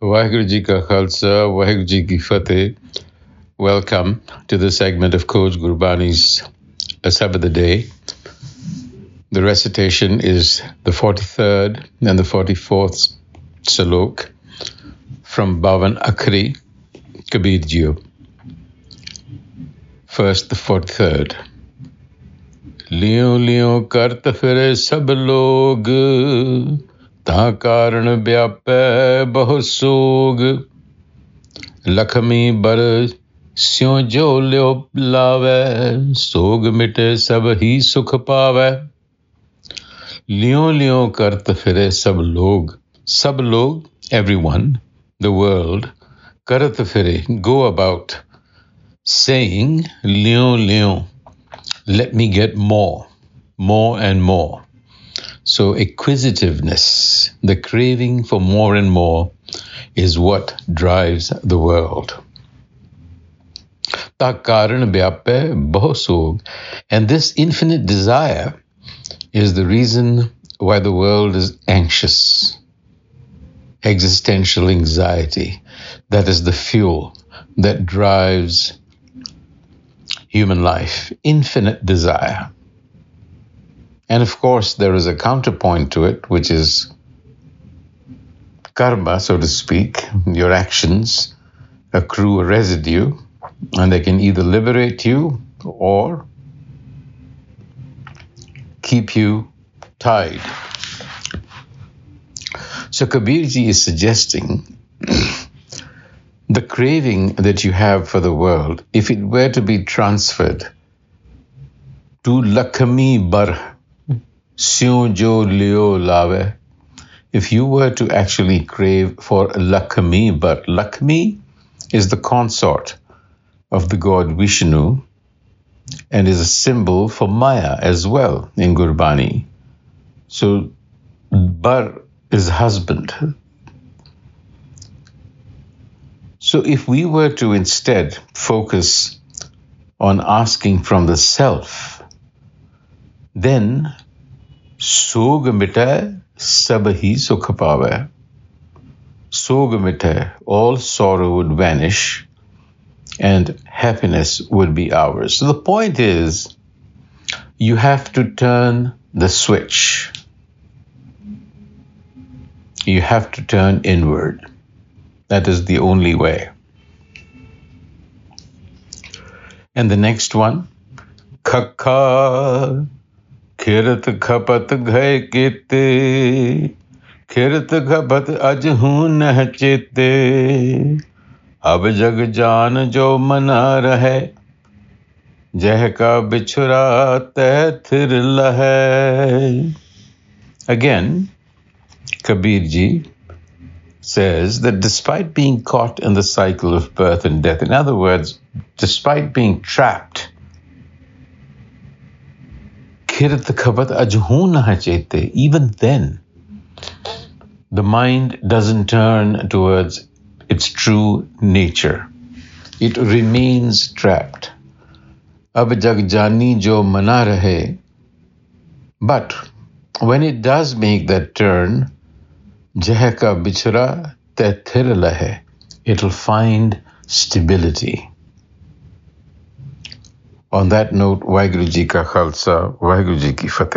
Waheguru ji ka khalsa, Waheguru ji ki fateh. Welcome to the segment of Coach Gurbani's Sabbath uh, the Day. The recitation is the 43rd and the 44th Salok from Bavan Akhri, Kabir Jiyo. First, the 43rd. लियो लियो करत फिरे सब लोग ता कारण व्यापै बहु सोग लखमी बर स्यो जो ल्यो लावै, सोग मिटे सब ही सुख पावे। लियो लियो करत फिरे सब लोग सब लोग एवरी वन द वर्ल्ड करत फिरे गो अबाउट सेइंग लियो लियो let me get more more and more So, acquisitiveness, the craving for more and more, is what drives the world. And this infinite desire is the reason why the world is anxious. Existential anxiety, that is the fuel that drives human life, infinite desire. And of course, there is a counterpoint to it, which is karma, so to speak. Your actions accrue a residue, and they can either liberate you or keep you tied. So Kabirji is suggesting the craving that you have for the world, if it were to be transferred to Lakshmi Bar, Syo Jo Leo Lave, if you were to actually crave for Lakshmi but Lakshmi is the consort of the god Vishnu and is a symbol for Maya as well in Gurbani. So Bar is husband, so if we were to instead focus on asking from the self, then sog mita sabahi sukha pave. Sog mita, all sorrow would vanish and happiness would be ours. So the point is, you have to turn the switch. You have to turn inward. That is the only way. And the next one, khakha khirat khapat ghai kete khirat khapat aj hun chete अब जग जान जो मना रहे जह का बिछुरा तह थिर लहे Again, Kabir ji says that despite being caught in the cycle of birth and death, in other words, despite being trapped, even then, the mind doesn't turn towards its true nature. It remains trapped. Ab jag jani jo mana rahe. But when it does make that turn, जह का बिछरा तैथिर लहे it'll find stability. On that note, Waheguru Ji Ka Khalsa, Waheguru Ji Ki Fateh.